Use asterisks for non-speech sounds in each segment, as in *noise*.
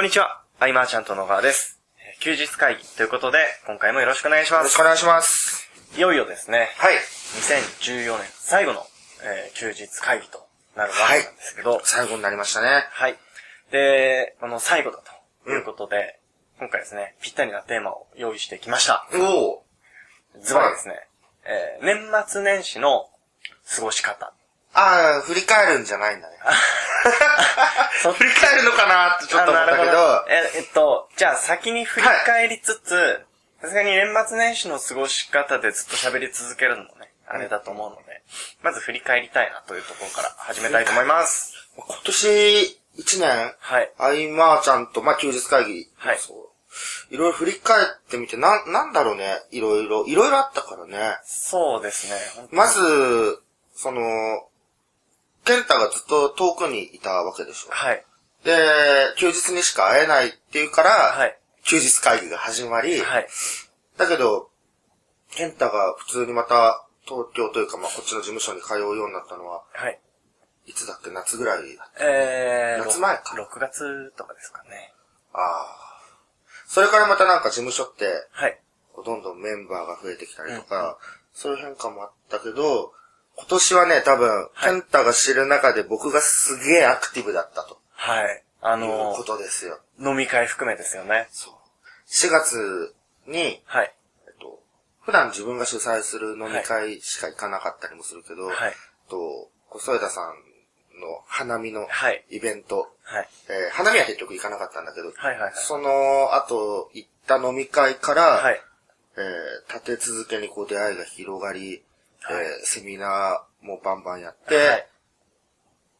こんにちは、アイマーちゃんと野川です。えー休日会議ということで、今回もよろしくお願いしますよろしく。お願いします。いよいよですね、はい。2014年最後の、えー休日会議となるわけなんですけど、はい。最後になりましたね。で、この最後だということで、今回ですね、ぴったりなテーマを用意してきました。おお。ズバリですね、えー年末年始の過ごし方。ああ、振り返るんじゃないんだね。そ *laughs* 振り返るのかなってちょっと思ったけど、え、えっと、じゃあ先に振り返りつつ、さすがに年末年始の過ごし方でずっと喋り続けるのもね、あれだと思うので、まず振り返りたいなというところから始めたいと思います。今年一年、はい。アイマーちゃんと、まあ、休日会議。はいそう。いろいろ振り返ってみて、な、なんだろうね。いろいろ、いろいろあったからね。そうですね。まず、その、ケンタがずっと遠くにいたわけでしょ。はい。で、休日にしか会えないっていうから、はい。休日会議が始まり、はい。だけど、ケンタが普通にまた東京というか、まあ、こっちの事務所に通うようになったのは、はい。いつだっけ？夏ぐらいだった。えー、夏前か6月とかですかね。ああ。それからまたなんか事務所って、はい。どんどんメンバーが増えてきたりとか、そういう変化もあったけど、今年はね、多分、はいケンタが知る中で僕がすげえアクティブだったとはい。あいうのことですよ。飲み会含めですよね。そう。4月に、はい。えっと、普段自分が主催する飲み会しか行かなかったりもするけど、はい。と、小添田さんの花見のはい。イベント、はい。えー花見は結局行かなかったんだけど、はいはいはいその後行った飲み会から、はい。えー立て続けにこう出会いが広がり、セミナーもバンバンやって、はい。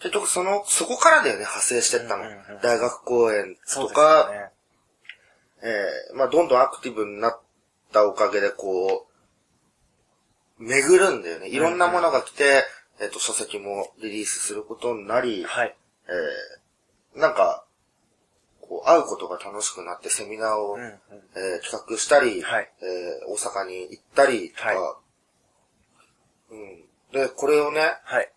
結局その、そこからだよね、派生してったの。うんうんうん大学公演とか、よね。えーまあどんどんアクティブになったおかげでこう、巡るんだよね。いろんなものが来て、えっ、と、書籍もリリースすることになり、はい。えーなんか、こう、会うことが楽しくなってセミナーを、うんうん。えー企画したり、はいえー大阪に行ったりとか、はうん。で、これをね、はい。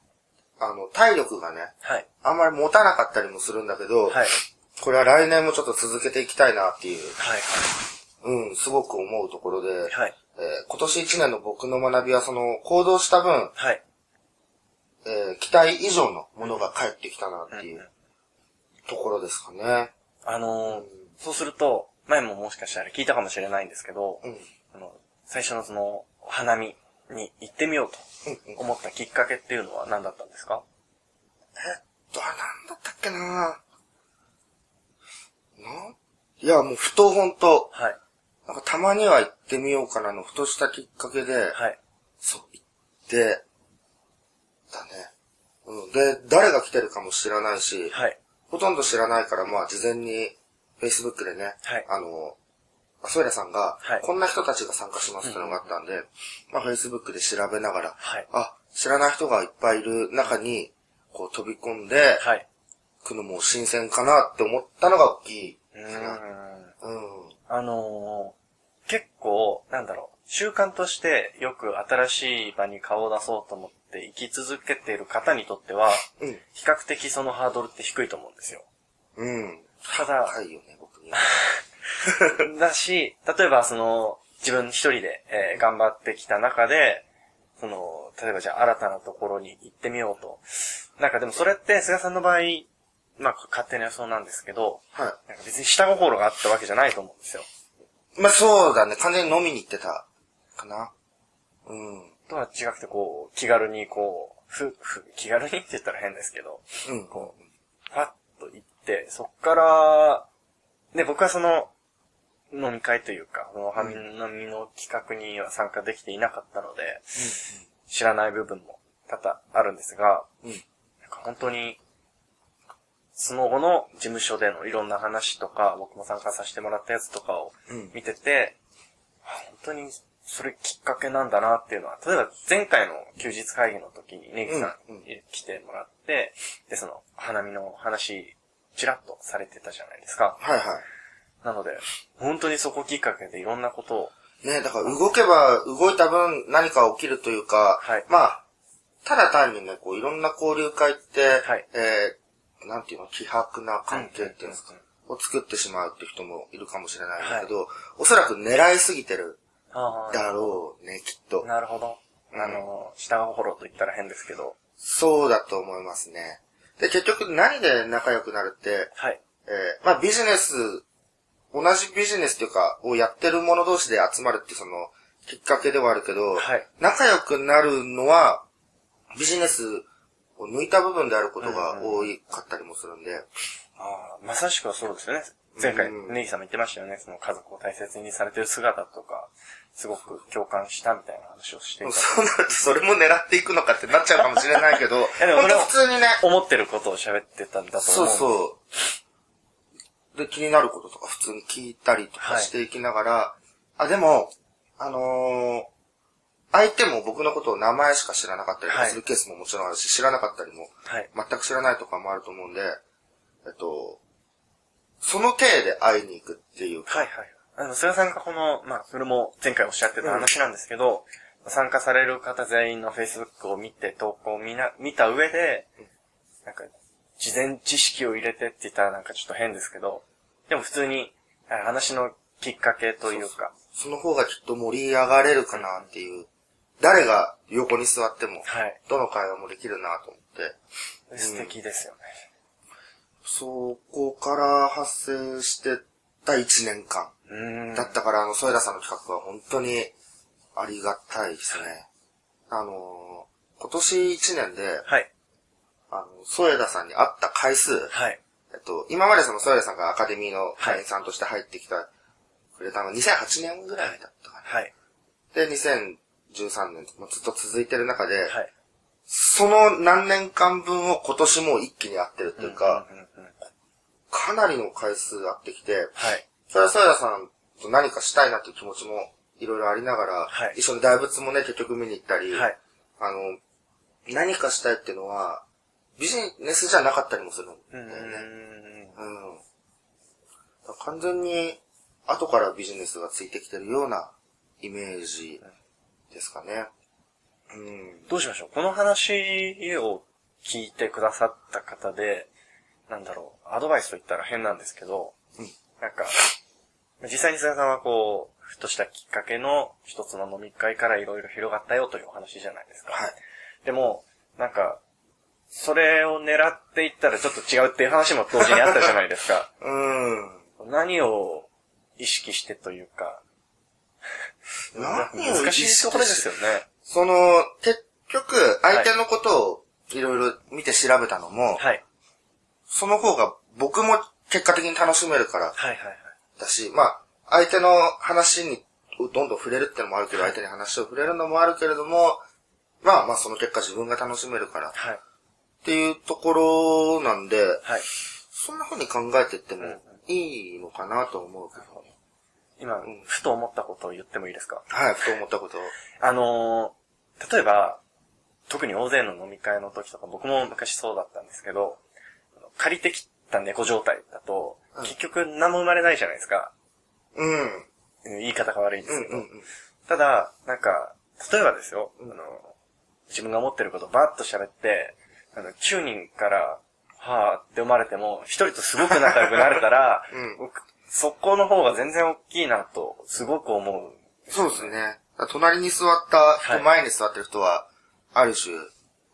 あの、体力がね、はい。あんまり持たなかったりもするんだけど、はい。これは来年もちょっと続けていきたいなっていう、はい。うん、すごく思うところで、はい。えー今年1年の僕の学びはその、行動した分、はい。えー期待以上のものが返ってきたなっていうところですかね。あのーそうすると、前ももしかしたら聞いたかもしれないんですけど、うん。あの、最初のその、お花見に行ってみようと思ったきっかけっていうのは何だったんですか？どうなんだったっけなないや、もうふとほんと、はい。なんかたまには行ってみようかなのふとしたきっかけで、はい。そう、行って、だね。うん。で、誰が来てるかも知らないし、はい。ほとんど知らないから、まあ、事前に、Facebook でね、はいあの、アソイラさんが、はいこんな人たちが参加しますってのがあったんで、まあ、Facebook で調べながら、はい。あ、知らない人がいっぱいいる中に、こう飛び込んで、はい。来るのも新鮮かなって思ったのが大きい。うーん。うん。あのー結構、なんだろう、習慣としてよく新しい場に顔を出そうと思って生き続けている方にとっては、うん。比較的そのハードルって低いと思うんですよ。うん。ただ、高いよね、僕に。*laughs* *laughs* だし、例えばその、自分一人で、えー頑張ってきた中で、その、例えばじゃあ新たなところに行ってみようと。なんかでもそれって菅さんの場合、まあ勝手な予想なんですけど、はい。なんか別に下心があったわけじゃないと思うんですよ。まあそうだね、完全に飲みに行ってた、かな。うん。とは違くてこう、気軽にこう、ふ、ふ、気軽にって言ったら変ですけど、うん。こう、パッと行って、そっから、で、僕はその、飲み会というか、そのファミ飲みの企画には参加できていなかったので、知らない部分も多々あるんですが、うん。なんか本当に、その後の事務所でのいろんな話とか、僕も参加させてもらったやつとかをうん。見てて、あ本当にそれきっかけなんだなっていうのは、例えば前回の休日会議の時にネギさんうんうん来てもらって、で、その花見の話、ちらっとされてたじゃないですか。はいはなので、本当にそこきっかけでいろんなことを、い。ねだから動けば、動いた分何か起きるというか、はいまあ、ただ単にね、こういろんな交流会って、はいえー、なんていうの、希薄な関係っていうんですか。を作ってしまうっていう人もいるかもしれないんだけど、おそらく狙いすぎてるあだろうね、きっと。なるほど。うんあの、下がフォローと言ったら変ですけど。そうだと思いますね。で、結局何で仲良くなるって、はい。えーまあビジネス、同じビジネスというか、をやってる者同士で集まるってその、きっかけではあるけど、はい仲良くなるのは、ビジネスを抜いた部分であることが多かったりもするんで、ああ、まさしくはそうですよね。前回、うんネギさんも言ってましたよね。その家族を大切にされてる姿とか、すごく共感したみたいな話をしていた。そうなるとそれも狙っていくのかってなっちゃうかもしれないけど、*laughs* やでも本当普通にね、思ってることを喋ってたんだとそう思う。そう。で、気になることとか普通に聞いたりとかしていきながら、あ、でも、あのー相手も僕のことを名前しか知らなかったりするケースももちろんあるし、知らなかったりも、はい。全く知らないとかもあると思うんで、えっと、その体で会いに行くっていうか、はいはい。あの、菅さんがこの、まあ、それも前回おっしゃってた話なんですけど、参加される方全員の Facebook を見て、投稿を見な、見た上で、なんか、事前知識を入れてって言ったらなんかちょっと変ですけど、でも普通に、あ話のきっかけというか、その方がきっと盛り上がれるかなっていう、誰が横に座っても、はい。どの会話もできるなと思って、素敵ですよね。そこから発生してた1年間。うーん。だったから、あの、添田さんの企画は本当にありがたいですね。あの、今年1年で、はい。あの、添田さんに会った回数、はい。えっと、今までその添田さんがアカデミーの会員さんとして入ってきた、くれたのは2008年ぐらいだったかな。はい。で、2013年、もうずっと続いてる中で、はい。その何年間分を今年もう一気に会ってるっていうか、うんうんうんかなりの回数会ってきて、はい。それは添田さんと何かしたいなっていう気持ちもいろいろありながら、はい一緒に大仏もね、結局見に行ったり、はい。あの、何かしたいっていうのは、ビジネスじゃなかったりもするんだうんよね。うんうん。完全に、後からビジネスがついてきてるようなイメージですかね。うん。どうしましょう？この話を聞いてくださった方で、なんだろう、アドバイスと言ったら変なんですけど、うんなんか、実際に菅さんはこう、ふとしたきっかけの一つの飲み会からいろいろ広がったよというお話じゃないですか。はい。でも、なんか、それを狙っていったらちょっと違うっていう話も同時にあったじゃないですか。*laughs* うん。何を意識してというか、何を難しいところですよね。その、結局、相手のことをいろいろ見て調べたのも、はい。その方が僕も結果的に楽しめるからはいはいはい。だし、まあ、相手の話にどんどん触れるってのもあるけど、相手に話を触れるのもあるけれども、まあまあその結果自分が楽しめるからっはい。ていうところなんで、はい。そんな風に考えていってもいいのかなと思うけど。今、ふと思ったことを言ってもいいですか？はい、ふと思ったことを。*laughs* あのー例えば、特に大勢の飲み会の時とか、僕も昔そうだったんですけど、借りてきた猫状態だと、うん結局何も生まれないじゃないですか。うん。うん言い方が悪いんでうんすけど。うんうん。ただ、なんか、例えばですよ、あの、自分が思ってることをバーッと喋って、あの、9人から、はぁってれても、一人とすごく仲良くなれたら、*laughs* うん僕、そこの方が全然大きいなと、すごく思う。そうですね。隣に座った人、はい前に座ってる人は、ある種、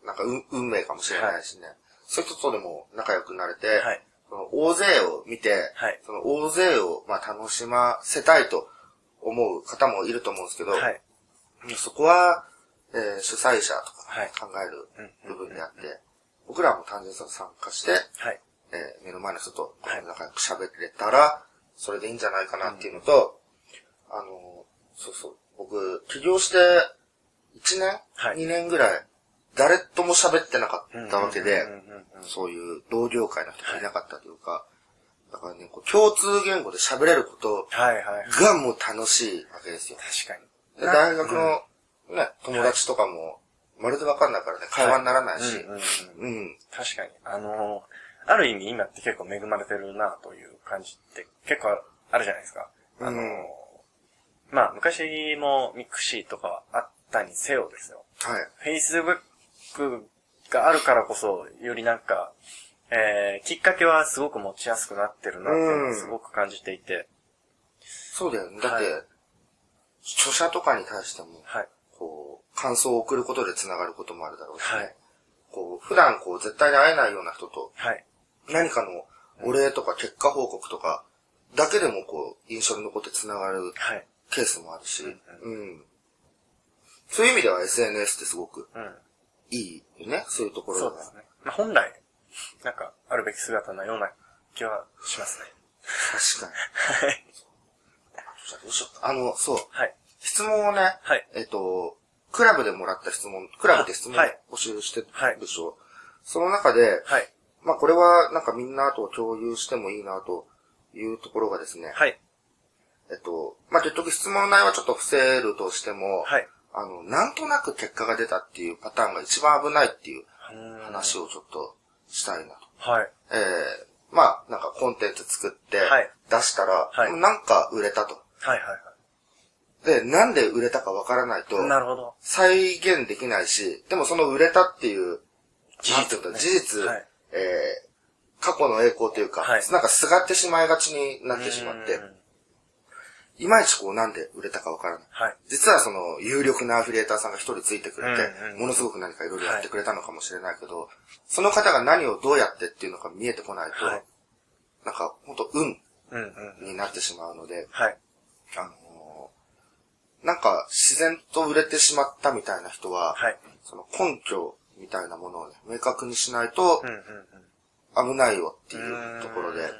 なんか運運命かもしれないしね。そういう人とでも仲良くなれて、はい。その大勢を見て、はいその大勢をまあ楽しませたいと思う方もいると思うんですけど、はい。そこは、えー主催者とはいか考えるうん部分であって、僕らも単純に参加して、はい。えー目の前の人とはい仲良く喋れたら、それでいいんじゃないかなっていうのと、あの、そうそう、僕、起業して1年、はい ?2 年ぐらい、誰とも喋ってなかったわけでそういう同業界の人がいなかったというか、だからね、こう共通言語で喋れること。がもう楽しいわけですよ。確かに。で大学のね、友達とかも、まるでわかんないからね、会話にならないし、うんうんうんうん。確かに。あのーある意味今って結構恵まれてるなという感じって結構あるじゃないですか。あのーうんまあ昔も mixi とかはあったにせよですよ。はい。Facebook があるからこそ、よりなんか、えー、きっかけはすごく持ちやすくなってるなってすごく感じていて。そうだよね。だって、は著者とかに対しても、はい。こう、感想を送ることで繋がることもあるだろうし、はい。こう、普段こう、絶対に会えないような人と、はい。何かのお礼とか結果報告とか、だけでもこう、印象に残って繋がるはい。ケースもあるし、ううん。そういう意味では SNS ってすごくうん。いいよね、そういうところが。そうですね。まあ、本来、なんか、あるべき姿のような気はしますね。確かに。*laughs* はい。じゃあどうしようか。あの、そう。はい。質問をね、はい。えっと、クラブでもらった質問、クラブで質問募集してはいるでしょ、その中で、はい。まあこれはなんかみんなと共有してもいいなというところがですね、はい。えっと、まあ結局質問の内容はちょっと伏せるとしても、はい。あの、なんとなく結果が出たっていうパターンが一番危ないっていう話を。をちょっとしたいなと。はい。ええまあなんかコンテンツ作ってはい出したら、はいなんか売れたと。はいはいはで、なんで売れたかわからないとい。、なるほど。再現できないし、でもその売れたっていう、事実ね事実、はいえー、過去の栄光というか、はいなんかすがってしまいがちになってしまってう、んいまいちこうなんで売れたかわからない。はい。実はその有力なアフィリエーターさんが一人ついてくれて、ものすごく何かいろいろやってくれたのかもしれないけど、その方が何をどうやってっていうのが見えてこないと、はいなんか本当運。になってしまうので、はい。あのーなんか自然と売れてしまったみたいな人は、はい。その根拠みたいなものをね、明確にしないとうんうんうん。危ないよっていうところで、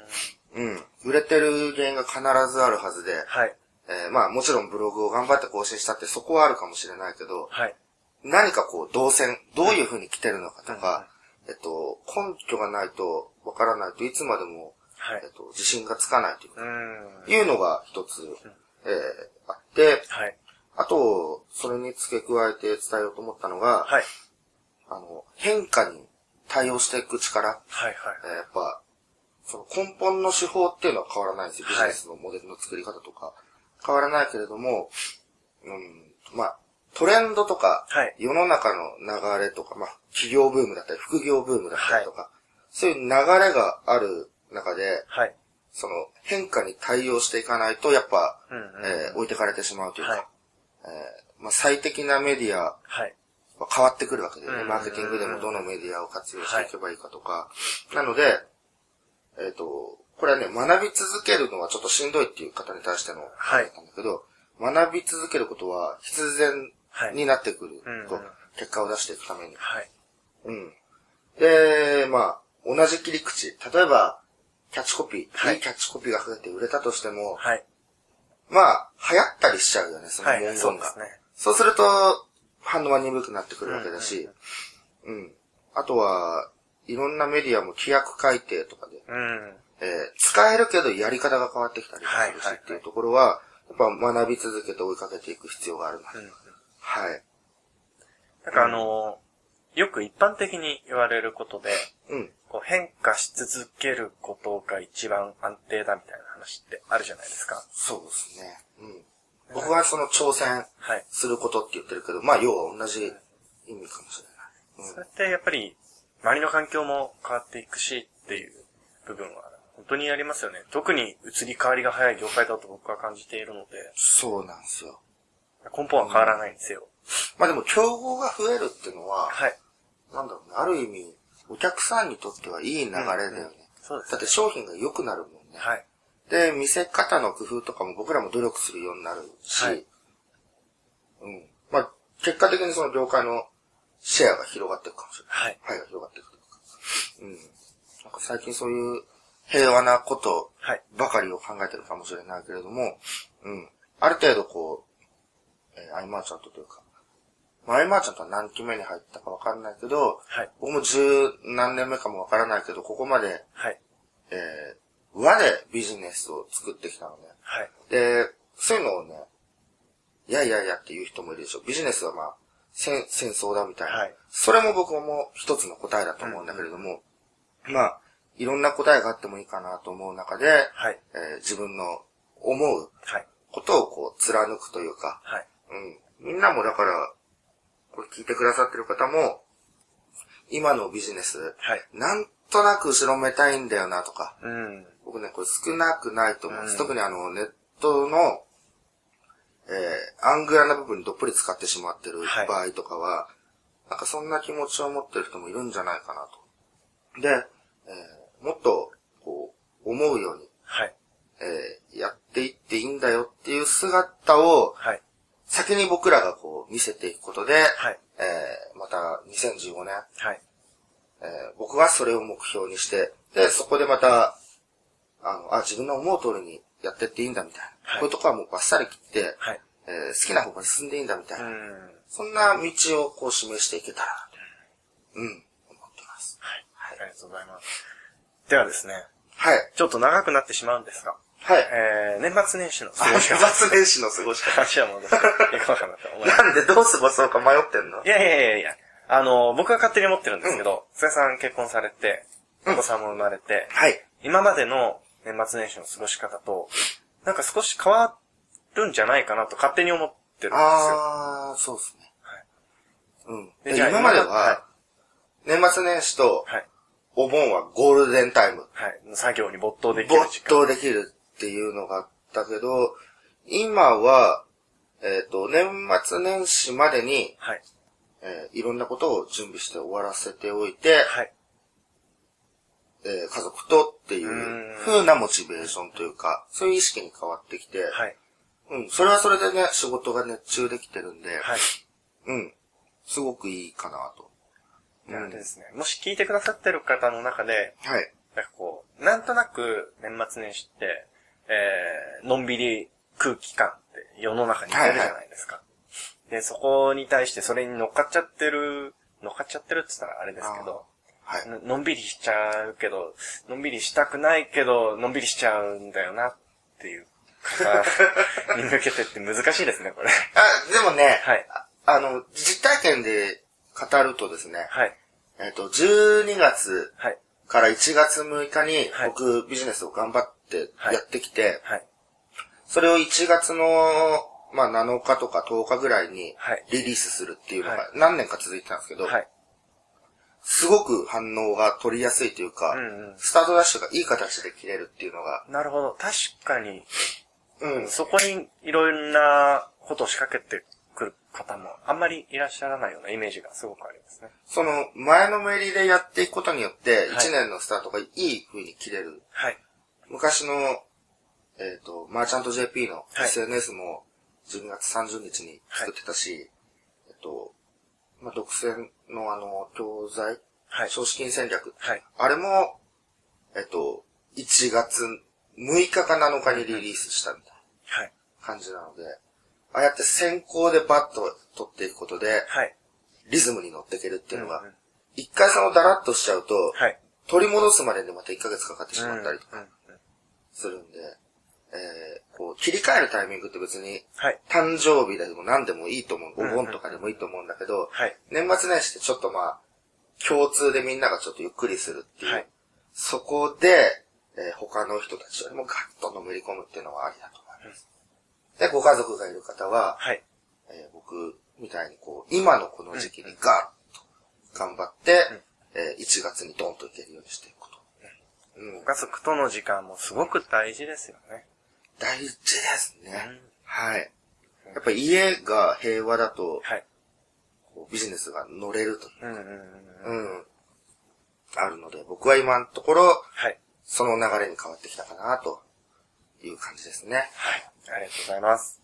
うん。売れてる原因が必ずあるはずで、はい。えーまあもちろんブログを頑張って更新したってそこはあるかもしれないけど、はい。何かこう動線、どういう風に来てるのかとか、えっと、根拠がないとわからないといつまでも、はいえっ。と、自信がつかないというか、うん。いうのが一つ、えーはい。あと、それに付け加えて伝えようと思ったのが、はい。あの、変化に対応していく力、はい。はい。えーやっぱ、その根本の手法っていうのは変わらないんですよ。ビジはいネスのモデルの作り方とか。変わらないけれども、うん、まあ、トレンドとか、はい世の中の流れとか、まあ、企業ブームだったり、副業ブームだったりとか、そういう流れがある中で、はい。その変化に対応していかないと、やっぱ、うんうんえー置いてかれてしまうというか、はい。えーまあ、最適なメディアはい。は変わってくるわけでね。うんマーケティングでもどのメディアを活用していけばいいかとか。なので、えっ、と、これはね、学び続けるのはちょっとしんどいっていう方に対してのはい話だったんだけど、学び続けることは必然になってくると、結果を出していくために。はい。うん。で、まあ、同じ切り口。例えば、キャッチコピー、はいいいキャッチコピーが増えて売れたとしても、はい。まあ、流行ったりしちゃうよね、そのはい。文言が。そうですね。そうすると、反応は鈍くなってくるわけだし、うん。あとは、いろんなメディアも規約改定とかで、うん。えー使えるけどやり方が変わってきたりもするしはいはいはいっていうところは、やっぱ学び続けて追いかけていく必要があるな。うんはい。なんかあのー、よく一般的に言われることで、うん。こう変化し続けることが一番安定だみたいな話ってあるじゃないですか。そうですね。うん。僕はその挑戦はい。することって言ってるけど、まあ要は同じ意味かもしれない。それってやっぱり、周りの環境も変わっていくしっていう部分は本当にありますよね。特に移り変わりが早い業界だと僕は感じているので、そうなんですよ。根本は変わらないんですよ。まあでも競合が増えるっていうのは、はい。なんだろうね、ある意味、お客さんにとってはいい流れだよね。そうですねだって商品が良くなるもんね。はい。で、見せ方の工夫とかも僕らも努力するようになるし、はいうん。まあ、結果的にその業界のシェアが広がっていくかもしれない。はい。パイが広がっていくというか。うん。なんか最近そういう平和なことはい。ばかりを考えてるかもしれないけれども、うん。ある程度こう、えーアイマーチャントというか、まあ、アイマーチャントは何期目に入ったかわかんないけど、はい。僕も十何年目かもわからないけど、ここまで、はい。えー、輪でビジネスを作ってきたのね。はい。で、そういうのをね、いやいやいやっていう人もいるでしょ。ビジネスはまあ、戦戦争だみたいな。はいそれも僕も一つの答えだと思うんだけれども、まあ、いろんな答えがあってもいいかなと思う中で、はい。えー自分の思うはい。ことをこう貫くというか、はい。うん。みんなもだから、これ聞いてくださってる方も、今のビジネス、はい。なんとなく後ろめたいんだよなとか、うん。僕ね、これ少なくないと思うんです。うん特にあの、ネットの、えー、アングラな部分にどっぷり使ってしまってるはい場合とかは、なんかそんな気持ちを持ってる人もいるんじゃないかなと。で、えー、もっと、こう、思うように、はい。えー、やっていっていいんだよっていう姿を、はい。先に僕らがこう、見せていくことで、はい。えー、また2015年、はい。えー僕がそれを目標にして、で、そこでまた、あの、あ、自分の思う通りにやってっていいんだみたいな。はいこういうとこはもうバッサリ切って、はい。えー好きな方向に進んでいいんだみたいうな。ん。そんな道をこう示していけたら。うん、思ってます。はい。ありがとうございます。ではですね、はい。ちょっと長くなってしまうんですが、はい。えー、年末年始の過あ、ごし方。雑年始の過ごし方。話は戻していこうかなと思います。なんでどう過ごそうか迷ってんの？いやいやいやいや、あの、僕が勝手に思ってるんですけど、菅、さん結婚されて、お子さんも生まれて、はい。今までの年末年始の過ごし方と、なんか少し変わるんじゃないかなと勝手に思ってるんですよ。あー、そうですね。はいうん。でじゃあで今まで今までは、年末年始とはい。お盆はゴールデンタイム。はい。作業に没頭できる時没間。頭できるっていうのがあったけど、今は、えっ、と、年末年始までに、はい。えーいろんなことを準備して終わらせておいて、はい。えー家族とっていううん風なモチベーションというか、そういう意識に変わってきて、はい。うん、それはそれでね、仕事が熱中できてるんで、はい。うん、すごくいいかなと。であれですね。もし聞いてくださってる方の中で、はい。なんかこう、なんとなく年末年始って、えー、のんびり空気感って世の中にあるじゃないですか。で、そこに対してそれに乗っかっちゃってる、乗っかっちゃってるって言ったらあれですけど、はい。ののんびりしちゃうけど、のんびりしたくないけど、のんびりしちゃうんだよなっていう方 *laughs* に向けてって難しいですね、これ。あ、でもね、はいああの、実体験で語るとですね、はい。えっ、と、12月はい。から1月6日にはい僕ビジネスを頑張ってはいやってきて、はい。それを1月の、まあ、7日とか10日ぐらいにはいリリースするっていうのはが何年か続いてたんですけど、はい。すごく反応が取りやすいというか、うんうんスタートダッシュがいい形で切れるっていうのが、なるほど。確かに、うん、そこにいろんなことを仕掛けてくる方もあんまりいらっしゃらないようなイメージがすごくありますね。その前のめりでやっていくことによって、はい1年のスタートがいい風に切れる。はい。昔の、えっ、と、マーチャント JP のはい SNS も12月30日に作ってたし、えっと、まあ、独占のあの、教材、はい。少子金戦略、はい。あれも、えっと、1月6日か7日にリリースしたみたいはい。な感じなので、ああやって先行でバッと取っていくことで、はい。リズムに乗っていけるっていうのがうんうん、一回そのダラッとしちゃうと、はい。取り戻すまでにまた1ヶ月かかってしまったりとかうんうんするんで、えー、こう、切り替えるタイミングって別に、はい。誕生日でも何でもいいと思う。うんうんお盆とかでもいいと思うんだけど、はい。年末年始ってちょっとまあ、共通でみんながちょっとゆっくりするっていう。はいそこで、えー他の人たちよりもガッとのめり込むっていうのはありだと思います。で、ご家族がいる方は、はい。えー僕みたいにこう、今のこの時期にガッと頑張って、えー1月にドンといけるようにしていくと。うんご。家族との時間もすごく大事ですよね。大事ですね。うんはい。やっぱり家が平和だと、はい。ビジネスが乗れると。うんうんうんうん。うん。あるので、僕は今のところ、はい。その流れに変わってきたかな、という感じですね。はい。ありがとうございます。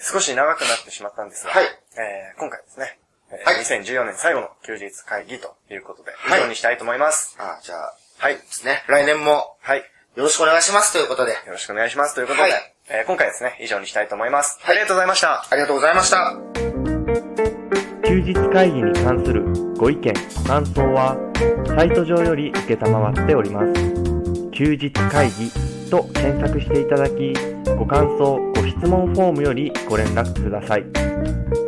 少し長くなってしまったんですが、はいえー今回ですね、えーはい2014年最後の休日会議ということで、以はい上にしたいと思います。あじゃあ、はい。ですね。来年もはい。よろしくお願いしますということで、よろしくお願いします。ということで、はいえー今回ですね、以上にしたいと思います。はいありがとうございました。ありがとうございました。休日会議に関するご意見、ご感想は、サイト上より受けたまわっております。休日会議と検索していただき、ご感想、ご質問フォームよりご連絡ください。